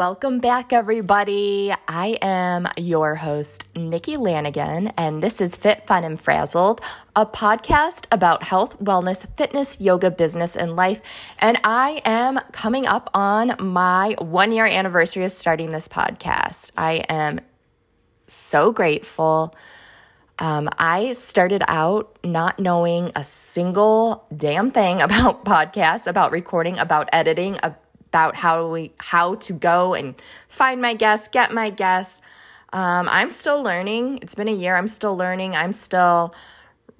Welcome back, everybody. I am your host, Nikki Lanigan, and this is Fit, Fun, and Frazzled, a podcast about health, wellness, fitness, yoga, business, and life. And I am coming up on my one year anniversary of starting this podcast. I am so grateful. Um, I started out not knowing a single damn thing about podcasts, about recording, about editing, about how we how to go and find my guests, get my guests. Um, I'm still learning. It's been a year. I'm still learning. I'm still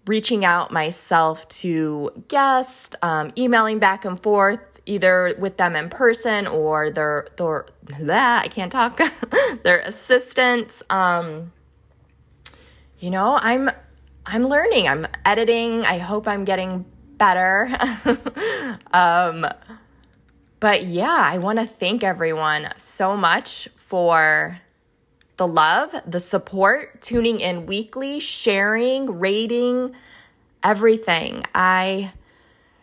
reaching out myself to guests, um, emailing back and forth, either with them in person or their their blah, I can't talk, their assistants. Um, you know, I'm I'm learning. I'm editing. I hope I'm getting better. um, but yeah, I want to thank everyone so much for the love, the support, tuning in weekly, sharing, rating, everything. I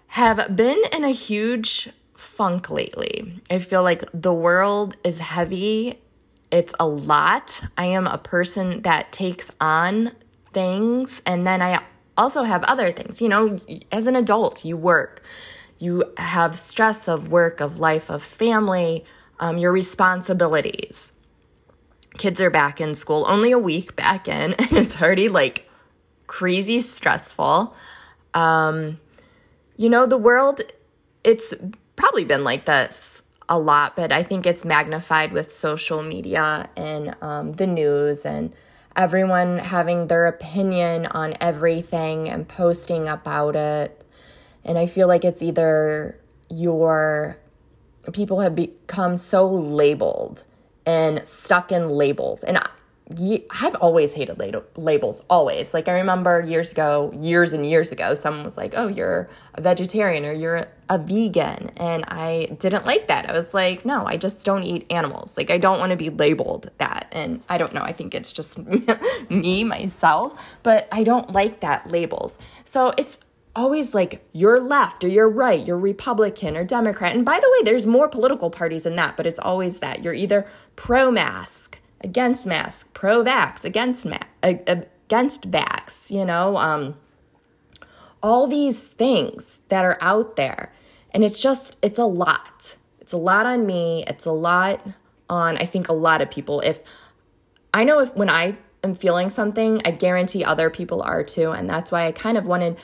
have been in a huge funk lately. I feel like the world is heavy. It's a lot. I am a person that takes on things and then I also have other things. You know, as an adult, you work you have stress of work, of life, of family, um, your responsibilities. Kids are back in school, only a week back in, and it's already like crazy stressful. Um, you know, the world, it's probably been like this a lot, but I think it's magnified with social media and um, the news and everyone having their opinion on everything and posting about it. And I feel like it's either your people have become so labeled and stuck in labels. And I, I've always hated labels, always. Like, I remember years ago, years and years ago, someone was like, Oh, you're a vegetarian or you're a vegan. And I didn't like that. I was like, No, I just don't eat animals. Like, I don't want to be labeled that. And I don't know, I think it's just me, myself, but I don't like that labels. So it's always like you're left or you're right, you're Republican or Democrat. And by the way, there's more political parties than that, but it's always that. You're either pro mask, against mask, pro vax, against ma- against vax, you know, um, all these things that are out there. And it's just, it's a lot. It's a lot on me. It's a lot on, I think, a lot of people. If I know if when I am feeling something, I guarantee other people are too. And that's why I kind of wanted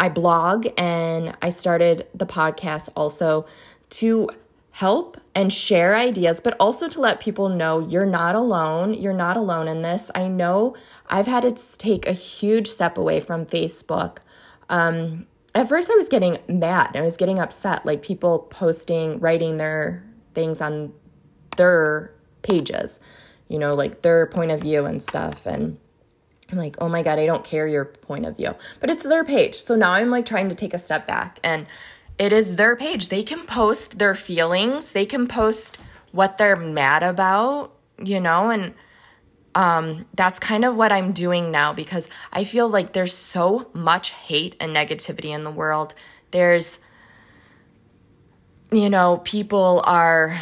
I blog and I started the podcast also to help and share ideas, but also to let people know you're not alone. You're not alone in this. I know I've had to take a huge step away from Facebook. Um, at first, I was getting mad. I was getting upset, like people posting, writing their things on their pages, you know, like their point of view and stuff. And I'm like, oh my God, I don't care your point of view. But it's their page. So now I'm like trying to take a step back and it is their page. They can post their feelings, they can post what they're mad about, you know, and um, that's kind of what I'm doing now because I feel like there's so much hate and negativity in the world. There's, you know, people are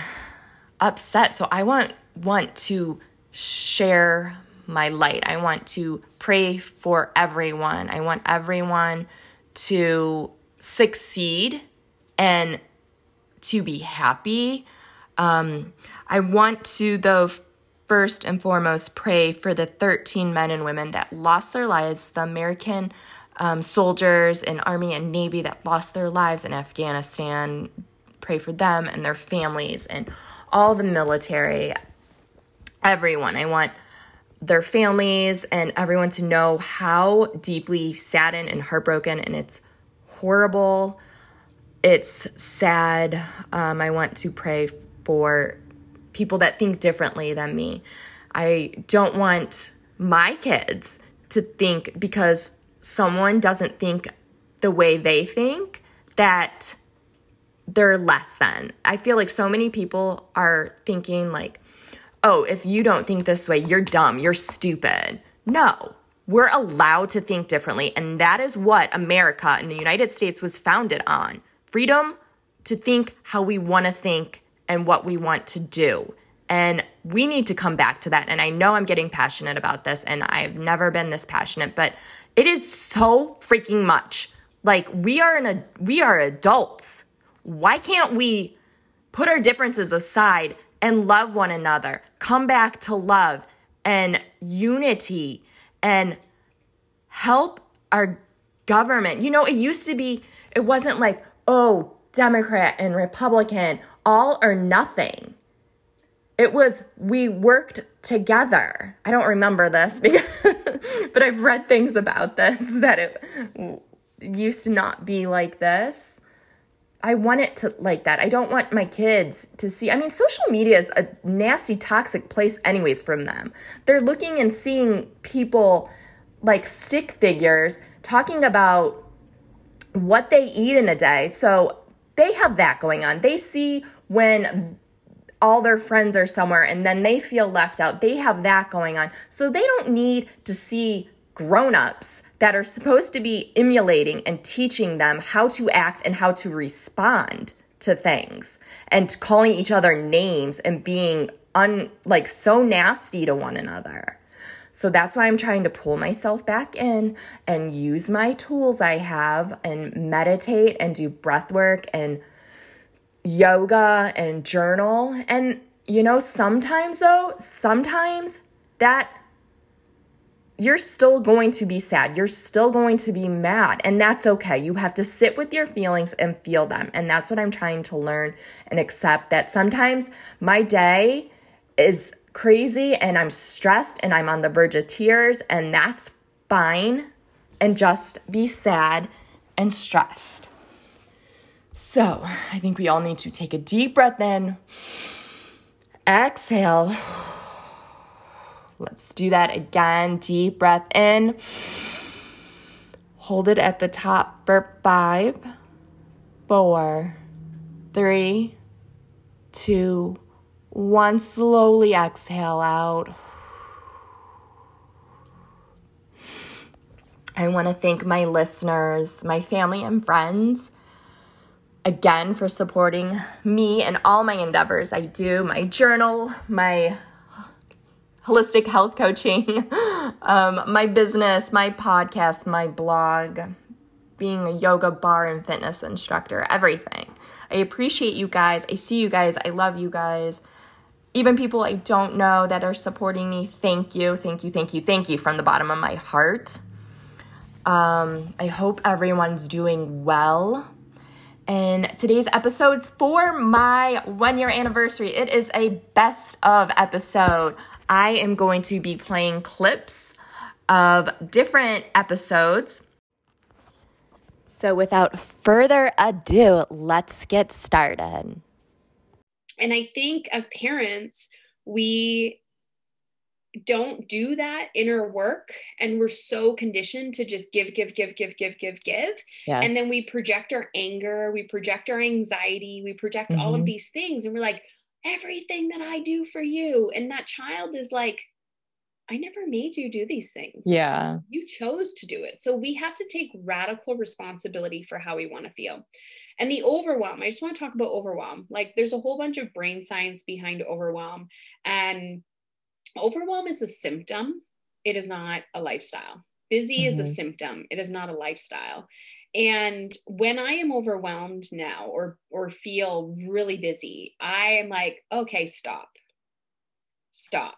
upset. So I want want to share my light. I want to pray for everyone. I want everyone to succeed and to be happy. Um, I want to, though, first and foremost, pray for the 13 men and women that lost their lives, the American um, soldiers and Army and Navy that lost their lives in Afghanistan. Pray for them and their families and all the military, everyone. I want their families and everyone to know how deeply saddened and heartbroken and it's horrible. It's sad. Um, I want to pray for people that think differently than me. I don't want my kids to think because someone doesn't think the way they think that they're less than. I feel like so many people are thinking like oh, if you don't think this way, you're dumb, you're stupid. No, we're allowed to think differently. And that is what America and the United States was founded on freedom to think how we want to think and what we want to do. And we need to come back to that. And I know I'm getting passionate about this, and I've never been this passionate, but it is so freaking much. Like we are in a we are adults. Why can't we put our differences aside and love one another? Come back to love and unity and help our government. You know, it used to be it wasn't like, "Oh, Democrat and Republican, all or nothing." It was we worked together. I don't remember this because, but I've read things about this that it used to not be like this. I want it to like that. I don't want my kids to see. I mean, social media is a nasty, toxic place, anyways, from them. They're looking and seeing people like stick figures talking about what they eat in a day. So they have that going on. They see when all their friends are somewhere and then they feel left out. They have that going on. So they don't need to see grown-ups that are supposed to be emulating and teaching them how to act and how to respond to things and calling each other names and being un like so nasty to one another. So that's why I'm trying to pull myself back in and use my tools I have and meditate and do breath work and yoga and journal. And, you know, sometimes though, sometimes that you're still going to be sad. You're still going to be mad. And that's okay. You have to sit with your feelings and feel them. And that's what I'm trying to learn and accept that sometimes my day is crazy and I'm stressed and I'm on the verge of tears. And that's fine. And just be sad and stressed. So I think we all need to take a deep breath in, exhale. Let's do that again. Deep breath in. Hold it at the top for five, four, three, two, one. Slowly exhale out. I want to thank my listeners, my family, and friends again for supporting me and all my endeavors I do my journal, my holistic health coaching, um, my business, my podcast, my blog, being a yoga barre and fitness instructor, everything. I appreciate you guys. I see you guys. I love you guys. Even people I don't know that are supporting me, thank you, thank you, thank you, thank you from the bottom of my heart. Um, I hope everyone's doing well. And today's episode's for my one year anniversary. It is a best of episode. I am going to be playing clips of different episodes. So, without further ado, let's get started. And I think as parents, we don't do that inner work and we're so conditioned to just give give give give give give give yes. and then we project our anger we project our anxiety we project mm-hmm. all of mm-hmm. these things and we're like everything that i do for you and that child is like i never made you do these things yeah you chose to do it so we have to take radical responsibility for how we want to feel and the overwhelm i just want to talk about overwhelm like there's a whole bunch of brain science behind overwhelm and overwhelm is a symptom, it is not a lifestyle. Busy mm-hmm. is a mm-hmm. symptom, it is not a lifestyle. And when I am overwhelmed now or or feel really busy, I am like, okay, stop. Stop.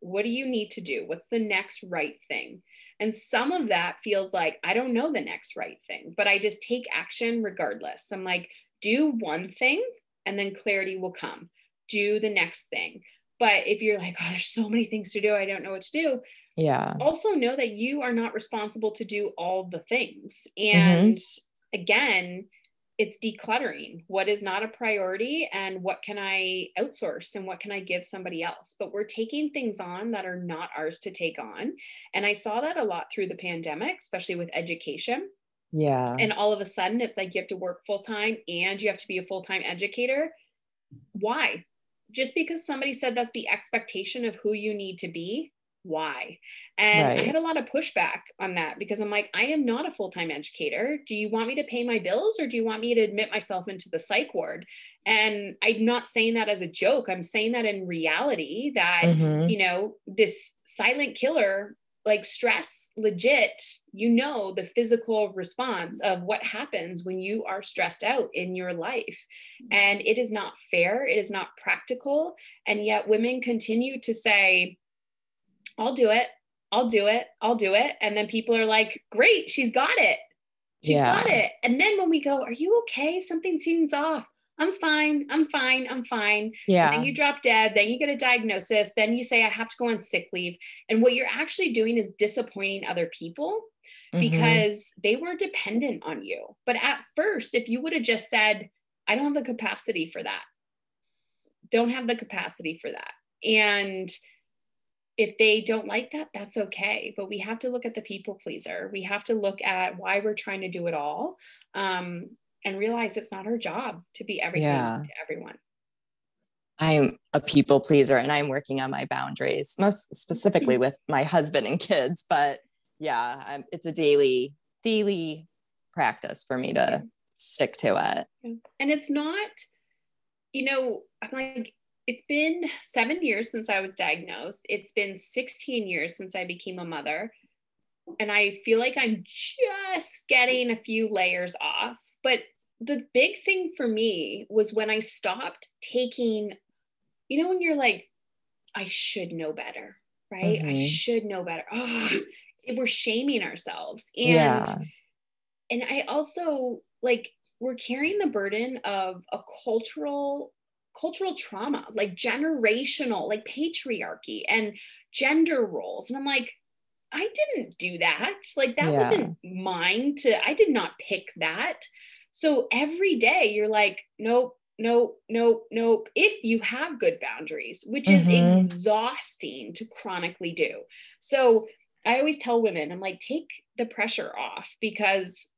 What do you need to do? What's the next right thing? And some of that feels like I don't know the next right thing, but I just take action regardless. I'm like, do one thing and then clarity will come. Do the next thing. But if you're like, oh, there's so many things to do, I don't know what to do. Yeah. Also know that you are not responsible to do all the things. Mm-hmm. And mm-hmm. again, it's decluttering what is not a priority and what can I outsource and what can I give somebody else. But we're taking things on that are not ours to take on. And I saw that a lot through the pandemic, especially with education. Yeah. And all of a sudden, it's like you have to work full time and you have to be a full time educator. Why? just because somebody said that's the expectation of who you need to be why? And Right. I had a lot of pushback on that because I'm like, I am not a full time educator. Do you want me to pay my bills or do you want me to admit myself into the psych ward? And I'm not saying that as a joke. I'm saying that in reality that, Mhm. you know, this silent killer, like stress, legit, you know, the physical response of what happens when you are stressed out in your life. And it is not fair. It is not practical. And yet women continue to say, I'll do it. I'll do it. I'll do it. And then people are like, great, she's got it. She's Yeah. got it. And then when we go, are you okay? Something seems off. I'm fine. I'm fine. I'm fine. Yeah. Then you drop dead. Then you get a diagnosis. Then you say, I have to go on sick leave. And what you're actually doing is disappointing other people Mhm. because they were dependent on you. But at first, if you would have just said, I don't have the capacity for that, don't have the capacity for that. And if they don't like that, that's okay. But we have to look at the people pleaser. We have to look at why we're trying to do it all um, and realize it's not our job to be everything Yeah. to everyone. I'm a people pleaser and I'm working on my boundaries, most specifically with my husband and kids. But yeah, I'm, it's a daily, daily practice for me to stick to it. And it's not, you know, I'm like, it's been seven years since I was diagnosed. It's been 16 years since I became a mother. And I feel like I'm just getting a few layers off. But the big thing for me was when I stopped taking, you know, when you're like, I should know better, right? I Mhm. should know better. Oh, we're shaming ourselves. And yeah. and I also like we're carrying the burden of a cultural cultural trauma, like generational, like patriarchy and gender roles. And I'm like, I didn't do that. Like that Yeah. wasn't mine to I did not pick that. So every day you're like, nope, nope, nope, nope. If you have good boundaries, which is Mhm. exhausting to chronically do. So I always tell women, I'm like, take the pressure off because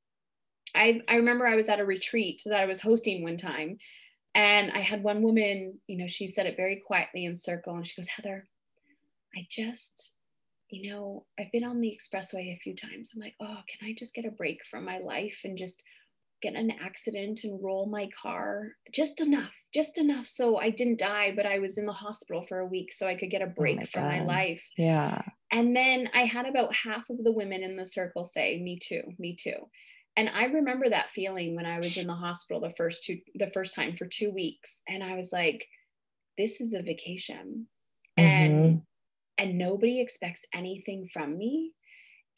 I, I remember I was at a retreat that I was hosting one time. And I had one woman, you know, she said it very quietly in circle. And she goes, Heather, I just, you know, I've been on the expressway a few times. I'm like, oh, can I just get a break from my life and just get an accident and roll my car? Just enough, just enough. So I didn't die, but I was in the hospital for a week so I could get a oh break my from my life. Yeah. And then I had about half of the women in the circle say, Me too, me too. And I remember that feeling when I was in the hospital the first two the first time for two weeks. And I was like, this is a vacation. And and nobody expects anything from me.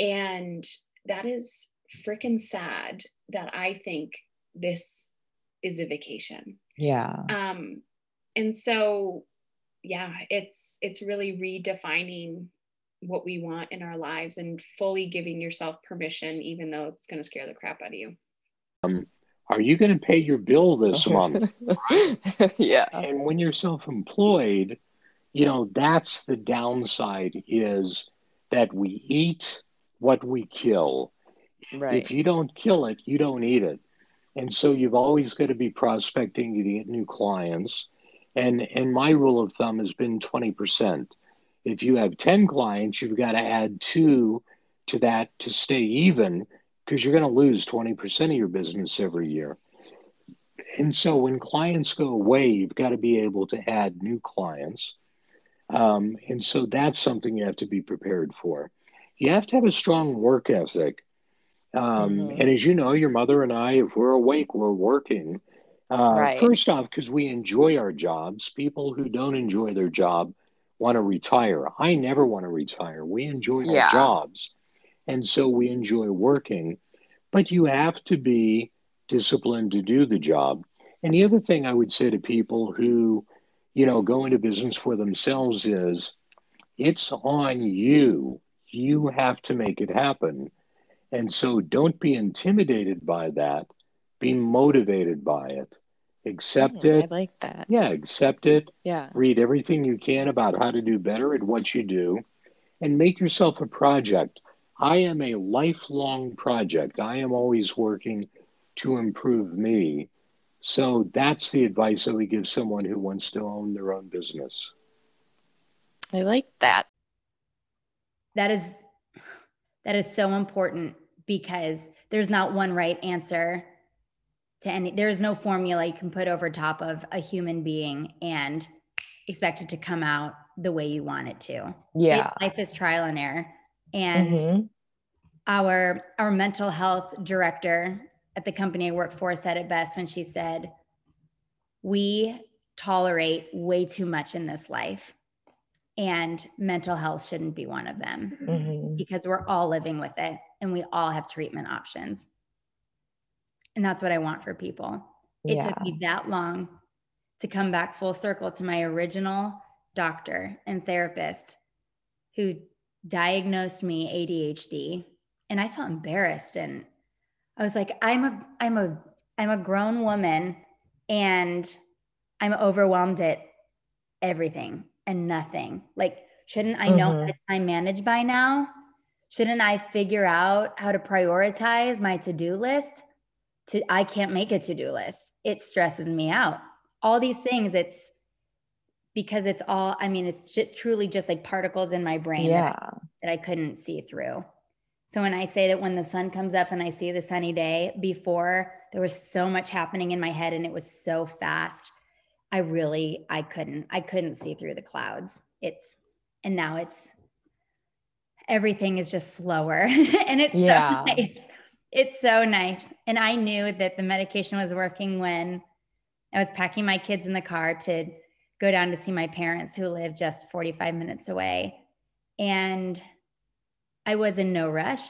And that is freaking sad that I think this is a vacation Yeah. um and so yeah it's it's really redefining what we want in our lives and fully giving yourself permission even though it's going to scare the crap out of you Um, Are you going to pay your bill this month? yeah. and when you're self-employed, you know, that's the downside is that we eat what we kill. Right. If you don't kill it, you don't eat it. And so you've always got to be prospecting to get new clients. And and my rule of thumb has been 20%. If you have 10 clients, you've got to add two to that to stay even because you're going to lose 20% of your business every year. And so when clients go away, you've got to be able to add new clients. Um, and so that's something you have to be prepared for. You have to have a strong work ethic. Um, Mhm. And as you know, your mother and I, if we're awake, we're working. Uh, Right. First off, because we enjoy our jobs. People who don't enjoy their job want to retire. I never want to retire. We enjoy our Yeah. jobs. And so we enjoy working. But you have to be disciplined to do the job. And the other thing I would say to people who, you know, go into business for themselves is it's on you. You have to make it happen. And so don't be intimidated by that. Be motivated by it. Accept Mm, I it. like that. Yeah, accept it. Yeah. Read everything you can about how to do better at what you do and make yourself a project. I am a lifelong project. I am always working to improve me. So that's the advice that we give someone who wants to own their own business. I like that. that is that is so important because there's not one right answer to any there's no formula you can put over top of a human being and expect it to come out the way you want it to Yeah. It- life is trial and error and Mhm. our our mental health director at the company I work for said it best when she said, "We tolerate way too much in this life, and mental health shouldn't be one of them Mhm. because we're all living with it and we all have treatment options." And that's what I want for people. It Yeah. took me that long to come back full circle to my original doctor and therapist who diagnosed me ADHD and I felt embarrassed and I was like I'm a I'm a I'm a grown woman and I'm overwhelmed at everything and nothing. Like shouldn't I know how mm-hmm. to time manage by now? Shouldn't I figure out how to prioritize my to-do list? To I can't make a to-do list. It stresses me out. All these things it's because it's all I mean it's ju- truly just like particles in my brain that I that I couldn't see through. So when I say that when the sun comes up and I see the sunny day, before there was so much happening in my head and it was so fast, I really I couldn't I couldn't see through the clouds. It's and now it's everything is just slower and it's Yeah. so nice. It's so nice. And I knew that the medication was working when I was packing my kids in the car to go down to see my parents who live just 45 minutes away. And I was in no rush.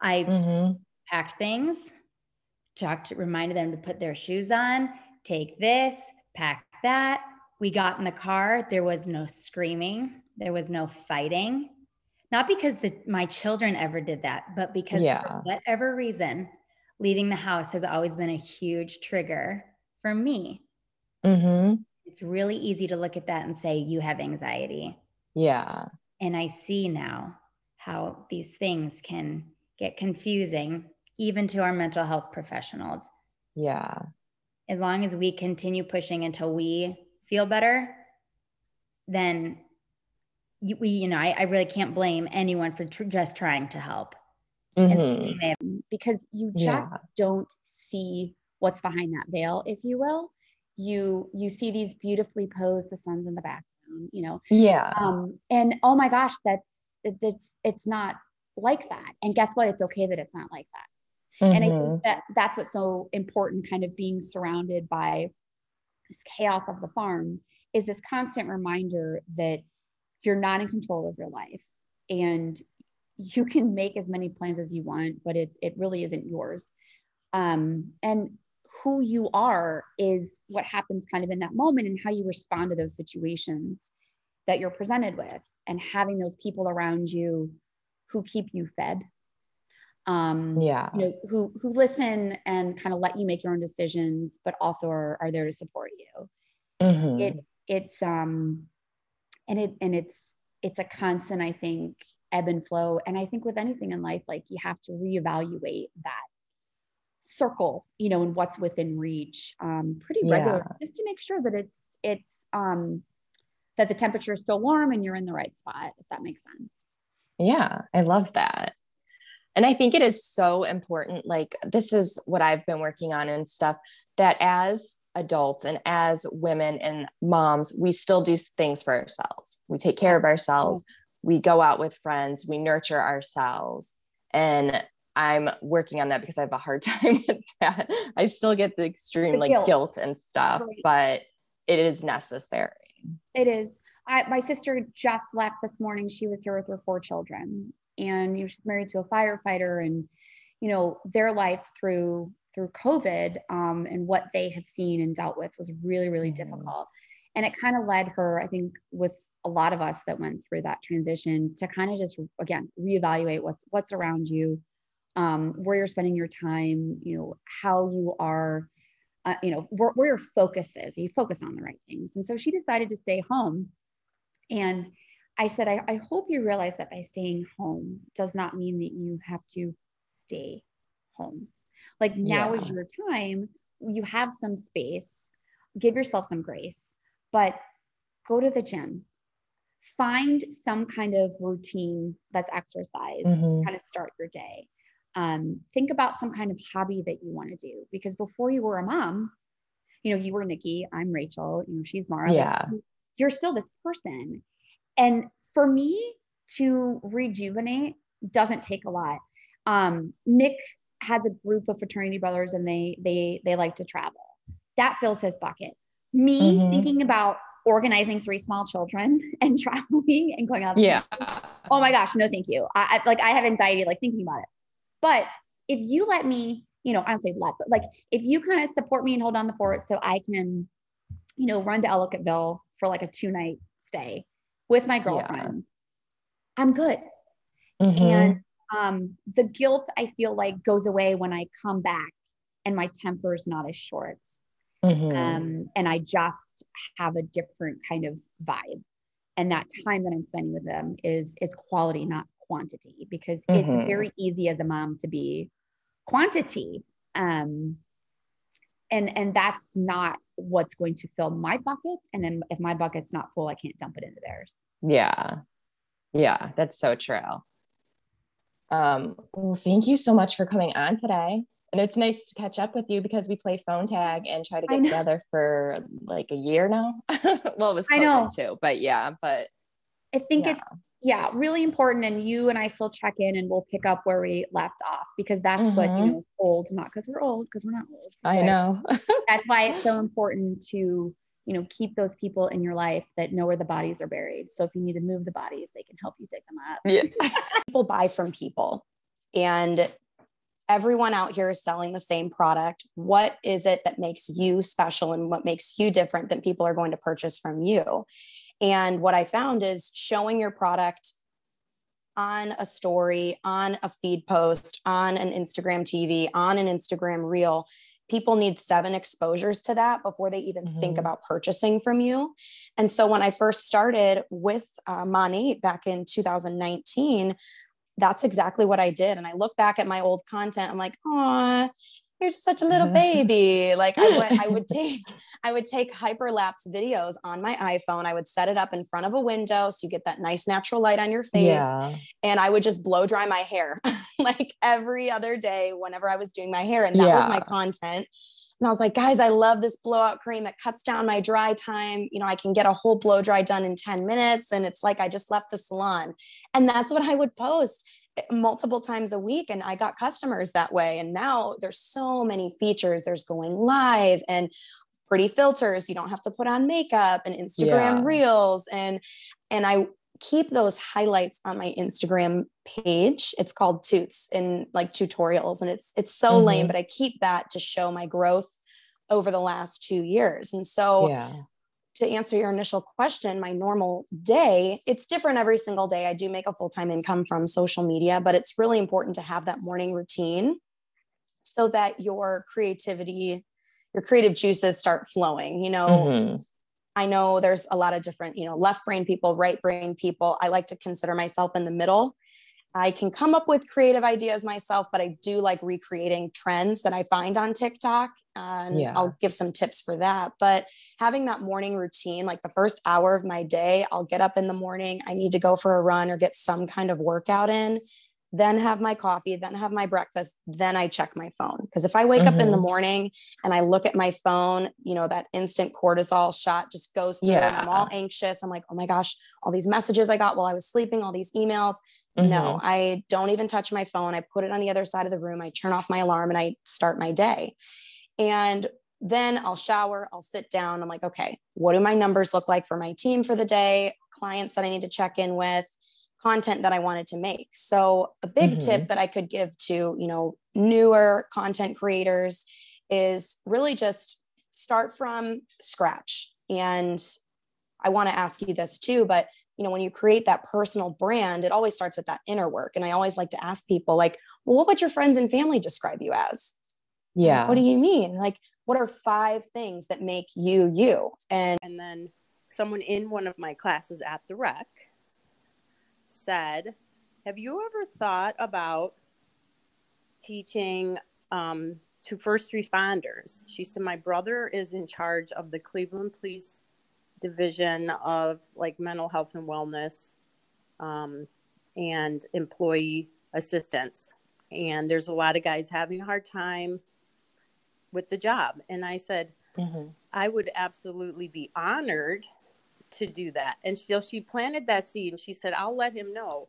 I Mhm. packed things, talked, reminded them to put their shoes on, take this, pack that. We got in the car. There was no screaming, there was no fighting. Not because the, my children ever did that, but because Yeah. for whatever reason, leaving the house has always been a huge trigger for me. Mhm. It's really easy to look at that and say, you have anxiety. Yeah. And I see now how these things can get confusing, even to our mental health professionals. Yeah. As long as we continue pushing until we feel better, then we, you know, I, I really can't blame anyone for tr- just trying to help. And Mhm. we may have- because you just Yeah. don't see what's behind that veil, if you will. You you see these beautifully posed, the sun's in the background, you know, Yeah. um, and oh my gosh, that's it, it's it's not like that. And guess what? It's okay that it's not like that. And I think that that's what's so important, kind of being surrounded by this chaos of the farm, is this constant reminder that you're not in control of your life and you can make as many plans as you want, but it, it really isn't yours. Um, and who you are is what happens kind of in that moment and how you respond to those situations that you're presented with and having those people around you who keep you fed um yeah. you know who who listen and kind of let you make your own decisions but also are, are there to support you Mhm. it it's um and it and it's it's a constant i think ebb and flow and i think with anything in life like you have to reevaluate that circle you know and what's within reach um pretty Yeah. just to make sure that it's it's um that the temperature is still warm and you're in the right spot if that makes sense Yeah, I love that. And I think it is so important. Like, this is what I've been working on and stuff that as adults and as women and moms, we still do things for ourselves. We take care of ourselves. Mm-hmm. We go out with friends. We nurture ourselves. And I'm working on that because I have a hard time with that. I still get the extreme The like guilt. guilt and stuff, Right. but it is necessary. It is. I, my sister just left this morning. She was here with her four children, and you know, she's married to a firefighter, and you know their life through through COVID um, and what they had seen and dealt with was really really Mhm. difficult, and it kind of led her, I think, with a lot of us that went through that transition to kind of just again reevaluate what's what's around you, um, where you're spending your time, you know how you are. Uh, you know where, where your focus is you focus on the right things and so she decided to stay home and I said, I, I hope you realize that by staying home does not mean that you have to stay home. Like now is your time. You have some space, give yourself some grace, but go to the gym, find some kind of routine that's exercise, Mhm. kind of start your day. Um, think about some kind of hobby that you want to do because before you were a mom, you know, you were Nikki, I'm Rachel, you know, she's Mara. like, Yeah. you're still this person. And for me to rejuvenate doesn't take a lot. Um, Nick has a group of fraternity brothers and they they they like to travel. That fills his bucket. Me Mhm. thinking about organizing three small children and traveling and going out. Yeah. Oh my gosh, no, thank you. I, I like I have anxiety like thinking about it. But if you let me, you know, honestly, let, but like if you kind of support me and hold on the fort so I can, you know, run to Ellicottville for like a two night stay with my girlfriends, I'm good. Mhm. And um, the guilt I feel like goes away when I come back and my temper is not as short. Mhm. Um, and I just have a different kind of vibe. And that time that I'm spending with them is is quality, not quantity, because Mhm. it's very easy as a mom to be quantity. Um, and and that's not what's going to fill my bucket. And then if my bucket's not full, I can't dump it into theirs. Yeah. Yeah, that's so true. Um, well, thank you so much for coming on today. And it's nice to catch up with you because we play phone tag and try to get together for like a year now. well, it was I know. COVID too, but yeah, but I think Yeah. it's yeah, really important. And you and I still check in and we'll pick up where we left off because that's what you Mhm. know old, not because we're old, because we're not old. I know. That's why it's so important to, you know, keep those people in your life that know where the bodies are buried. So if you need to move the bodies, they can help you dig them up. yeah. people buy from people and everyone out here is selling the same product what is it that makes you special and what makes you different that people are going to purchase from you and what i found is showing your product on a story on a feed post on an instagram tv on an instagram reel people need seven exposures to that before they even think Mhm. about purchasing from you and so when i first started with uh, Monat back in 2019 that's exactly what I did. And I look back at my old content. I'm like, oh, you're just such a little baby. Like I would, I would take, I would take hyperlapse videos on my iPhone. I would set it up in front of a window so you get that nice natural light on your face. Yeah. And I would just blow dry my hair like every other day whenever I was doing my hair. And that was my content. And I was like, guys, I love this blowout cream. It cuts down my dry time. You know, I can get a whole blow dry done in 10 minutes. And it's like I just left the salon. And that's what I would post multiple times a week. And I got customers that way. And now there's so many features. There's going live and pretty filters. You don't have to put on makeup and Instagram Yeah. reels. And and I keep those highlights on my Instagram page. It's called Toots in like tutorials. And it's it's so lame, Mhm. but I keep that to show my growth over the last two years. And so yeah. To answer your initial question, my normal day, it's different every single day. I do make a full time income from social media, but it's really important to have that morning routine so that your creativity, your creative juices start flowing. You know, Mhm. I know there's a lot of different, you know, left brain people, right brain people. I like to consider myself in the middle. I can come up with creative ideas myself, but I do like recreating trends that I find on TikTok. And Yeah. I'll give some tips for that. But having that morning routine, like the first hour of my day, I'll get up in the morning. I need to go for a run or get some kind of workout in, then have my coffee, then have my breakfast, then I check my phone. Because if I wake up in the Mhm. morning and I look at my phone, you know, that instant cortisol shot just goes through and I'm all anxious. I'm like, oh my gosh, all these messages I got while I was sleeping, all these emails. No, Mhm. I don't even touch my phone. I put it on the other side of the room. I turn off my alarm and I start my day. And then I'll shower, I'll sit down. I'm like, okay, what do my numbers look like for my team for the day? Clients that I need to check in with, content that I wanted to make. So a big Mhm. tip that I could give to, you know, newer content creators is really just start from scratch. And I want to ask you this too, but you know, when you create that personal brand, it always starts with that inner work. And I always like to ask people, like, well, what would your friends and family describe you as? Like, Yeah. what do you mean? Like, what are five things that make you you? And And then someone in one of my classes at the rec said, Have you ever thought about teaching um, to first responders? She said, My brother is in charge of the Cleveland Police division of like mental health and wellness um, and employee assistance. And there's a lot of guys having a hard time with the job. And I said, mm-hmm. I would absolutely be honored to do that. And so she planted that seed and she said, I'll let him know.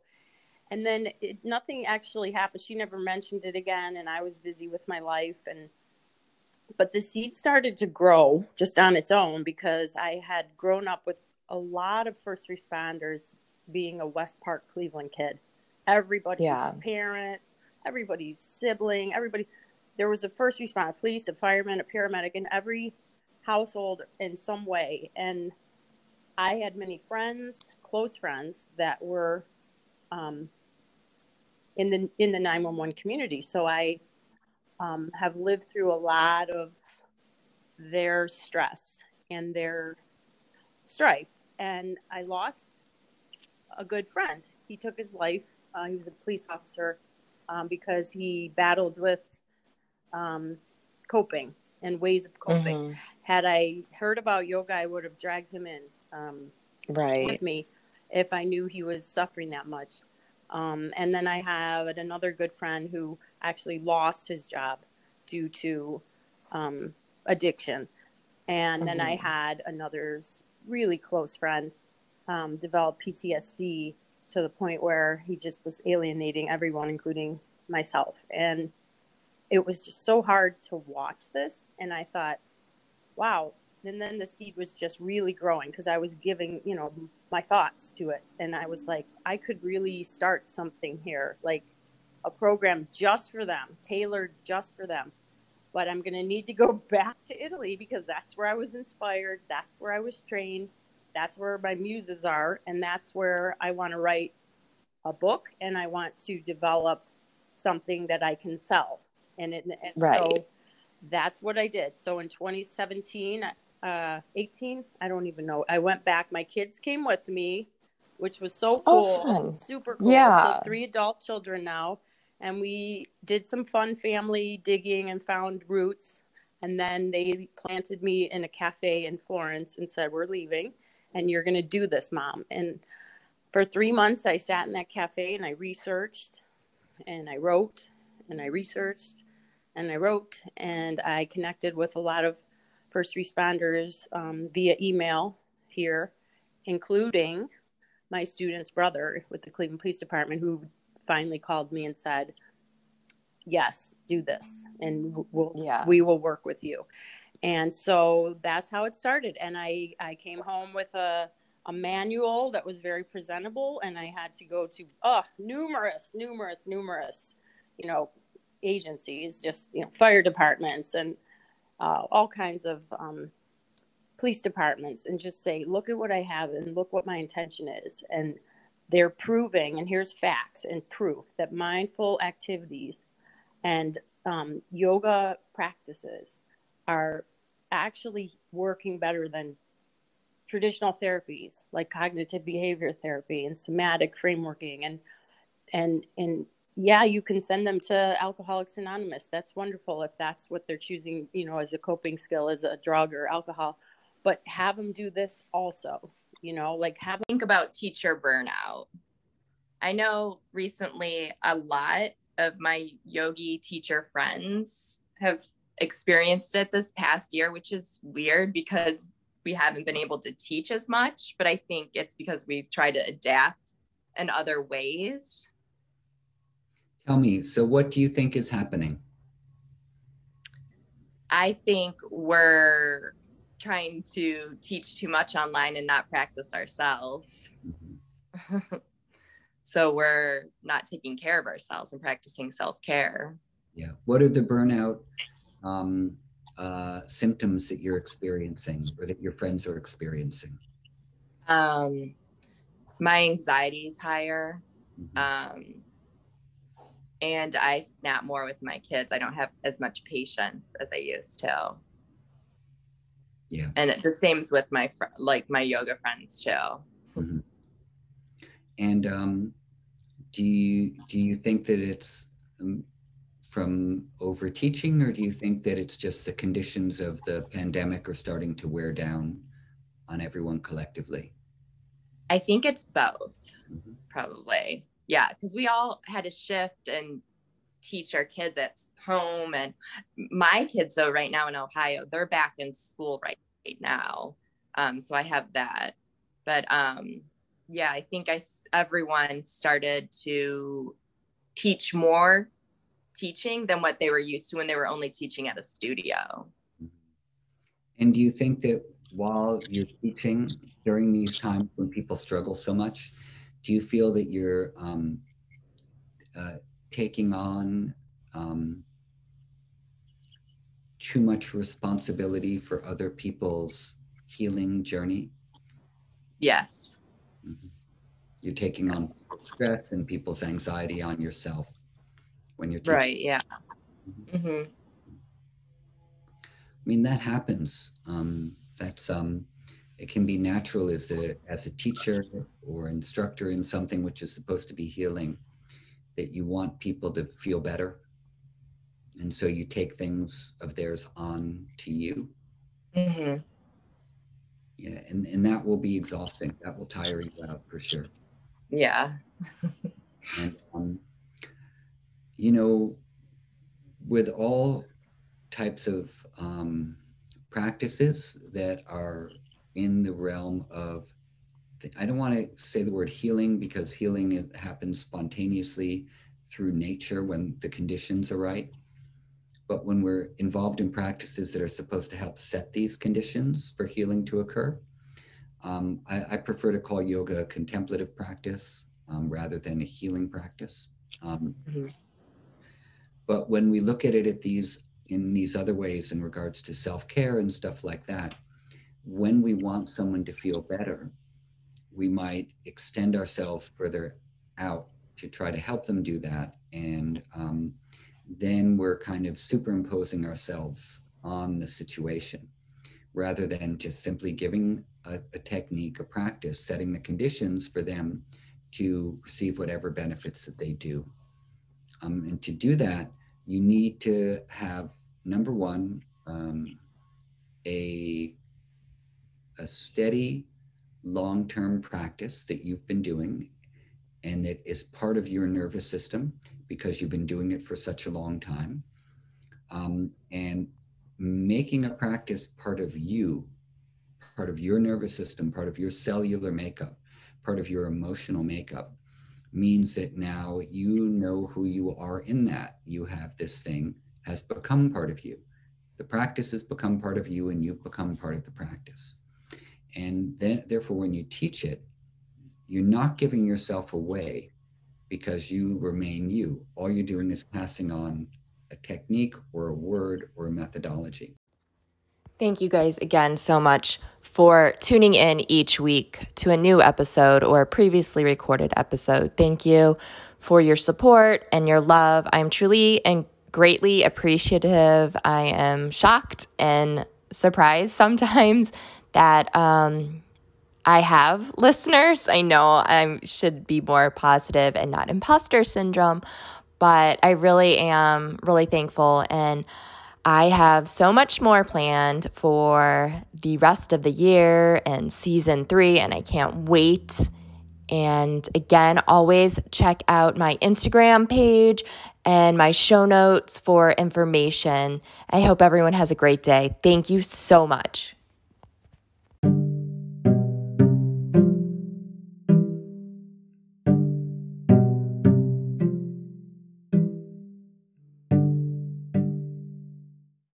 And then it, nothing actually happened. She never mentioned it again. And I was busy with my life. And, but the seed started to grow just on its own because I had grown up with a lot of first responders being a West Park, Cleveland kid. Everybody's yeah. parent, everybody's sibling, everybody. There was a first responder, police, a fireman, a paramedic in every household in some way. And I had many friends, close friends, that were um, in the in the 911 community. So I um, have lived through a lot of their stress and their strife. And I lost a good friend. He took his life. Uh, he was a police officer um, because he battled with um, coping and ways of coping. Mm-hmm. Had I heard about yoga, I would have dragged him in um, right. with me if I knew he was suffering that much. Um, and then I have another good friend who actually lost his job due to um, addiction. And mm-hmm. then I mm-hmm. had another really close friend um, develop PTSD to the point where he just was alienating everyone, including myself. And it was just so hard to watch this. And I thought, wow. And then the seed was just really growing because I was giving, you know, my thoughts to it. And I was like, I could really start something here, like a program just for them, tailored just for them. But I'm going to need to go back to Italy because that's where I was inspired. That's where I was trained. That's where my muses are. And that's where I want to write a book and I want to develop something that I can sell. And, it, and right. so that's what I did. So in 2017, uh, 18, I don't even know. I went back. My kids came with me, which was so oh, cool. Oh, Super cool. Yeah. So three adult children now. And we did some fun family digging and found roots. And then they planted me in a cafe in Florence and said, We're leaving and you're going to do this, mom. And for three months, I sat in that cafe and I researched and I wrote and I researched and I wrote and I connected with a lot of first responders um, via email here, including my student's brother with the Cleveland Police Department, who finally called me and said, "Yes, do this, and we'll yeah. we will work with you." And so that's how it started. And I I came home with a a manual that was very presentable, and I had to go to oh numerous, numerous, numerous, you know, agencies, just you know, fire departments and uh, all kinds of um, police departments, and just say, look at what I have, and look what my intention is, and they're proving, and here's facts and proof that mindful activities and um, yoga practices are actually working better than traditional therapies like cognitive behavior therapy and somatic frameworking and and and yeah you can send them to alcoholics anonymous. That's wonderful if that's what they're choosing you know as a coping skill as a drug or alcohol. But have them do this also you know like have think about teacher burnout. I know recently a lot of my yogi teacher friends have experienced it this past year which is weird because we haven't been able to teach as much, but I think it's because we've tried to adapt in other ways. Tell me, so what do you think is happening? I think we're trying to teach too much online and not practice ourselves. Mm-hmm. so we're not taking care of ourselves and practicing self care. Yeah. What are the burnout um, uh, symptoms that you're experiencing or that your friends are experiencing? Um, my anxiety is higher. Mm-hmm. Um, and I snap more with my kids. I don't have as much patience as I used to. Yeah. And the same's with my fr- like my yoga friends too. Mm-hmm. And um, do you do you think that it's um, from over teaching, or do you think that it's just the conditions of the pandemic are starting to wear down on everyone collectively? I think it's both, mm-hmm. probably. Yeah, because we all had to shift and teach our kids at home. And my kids, though, right now in Ohio, they're back in school right, right now. Um, so I have that. But um, yeah, I think I everyone started to teach more teaching than what they were used to when they were only teaching at a studio. And do you think that while you're teaching during these times when people struggle so much, do you feel that you're um, uh, taking on um, too much responsibility for other people's healing journey? Yes. Mm-hmm. You're taking on stress and people's anxiety on yourself when you're teaching. Right. Yeah. Mm-hmm. mm-hmm. I mean, that happens. Um, that's um, it can be natural as a as a teacher or instructor in something which is supposed to be healing that you want people to feel better. And so you take things of theirs on to you. Mm-hmm. yeah and, and that will be exhausting. That will tire you out for sure. Yeah. And um, you know with all types of um, practices that are in the realm of I don't want to say the word healing because healing it happens spontaneously through nature when the conditions are right. But when we're involved in practices that are supposed to help set these conditions for healing to occur, um, I, I, prefer to call yoga a contemplative practice um, rather than a healing practice. Um, mm-hmm. But when we look at it at these in these other ways in regards to self-care and stuff like that when we want someone to feel better we might extend ourselves further out to try to help them do that. And um, then we're kind of superimposing ourselves on the situation rather than just simply giving a, a technique a practice setting the conditions for them to receive whatever benefits that they do. Um, and to do that you need to have number one um, a a steady long-term practice that you've been doing and that is part of your nervous system because you've been doing it for such a long time um, and making a practice part of you part of your nervous system part of your cellular makeup part of your emotional makeup means that now you know who you are in that. You have this thing has become part of you. The practice has become part of you and you've become part of the practice. And then therefore when you teach it, you're not giving yourself away because you remain you. All you're doing is passing on a technique or a word or a methodology. Thank you guys again so much for tuning in each week to a new episode or a previously recorded episode. Thank you for your support and your love. I'm truly and greatly appreciative. I am shocked and surprised sometimes that um, I have listeners. I know I should be more positive and not imposter syndrome, but I really am really thankful and I have so much more planned for the rest of the year and season three, and I can't wait. And again, always check out my Instagram page and my show notes for information. I hope everyone has a great day. Thank you so much.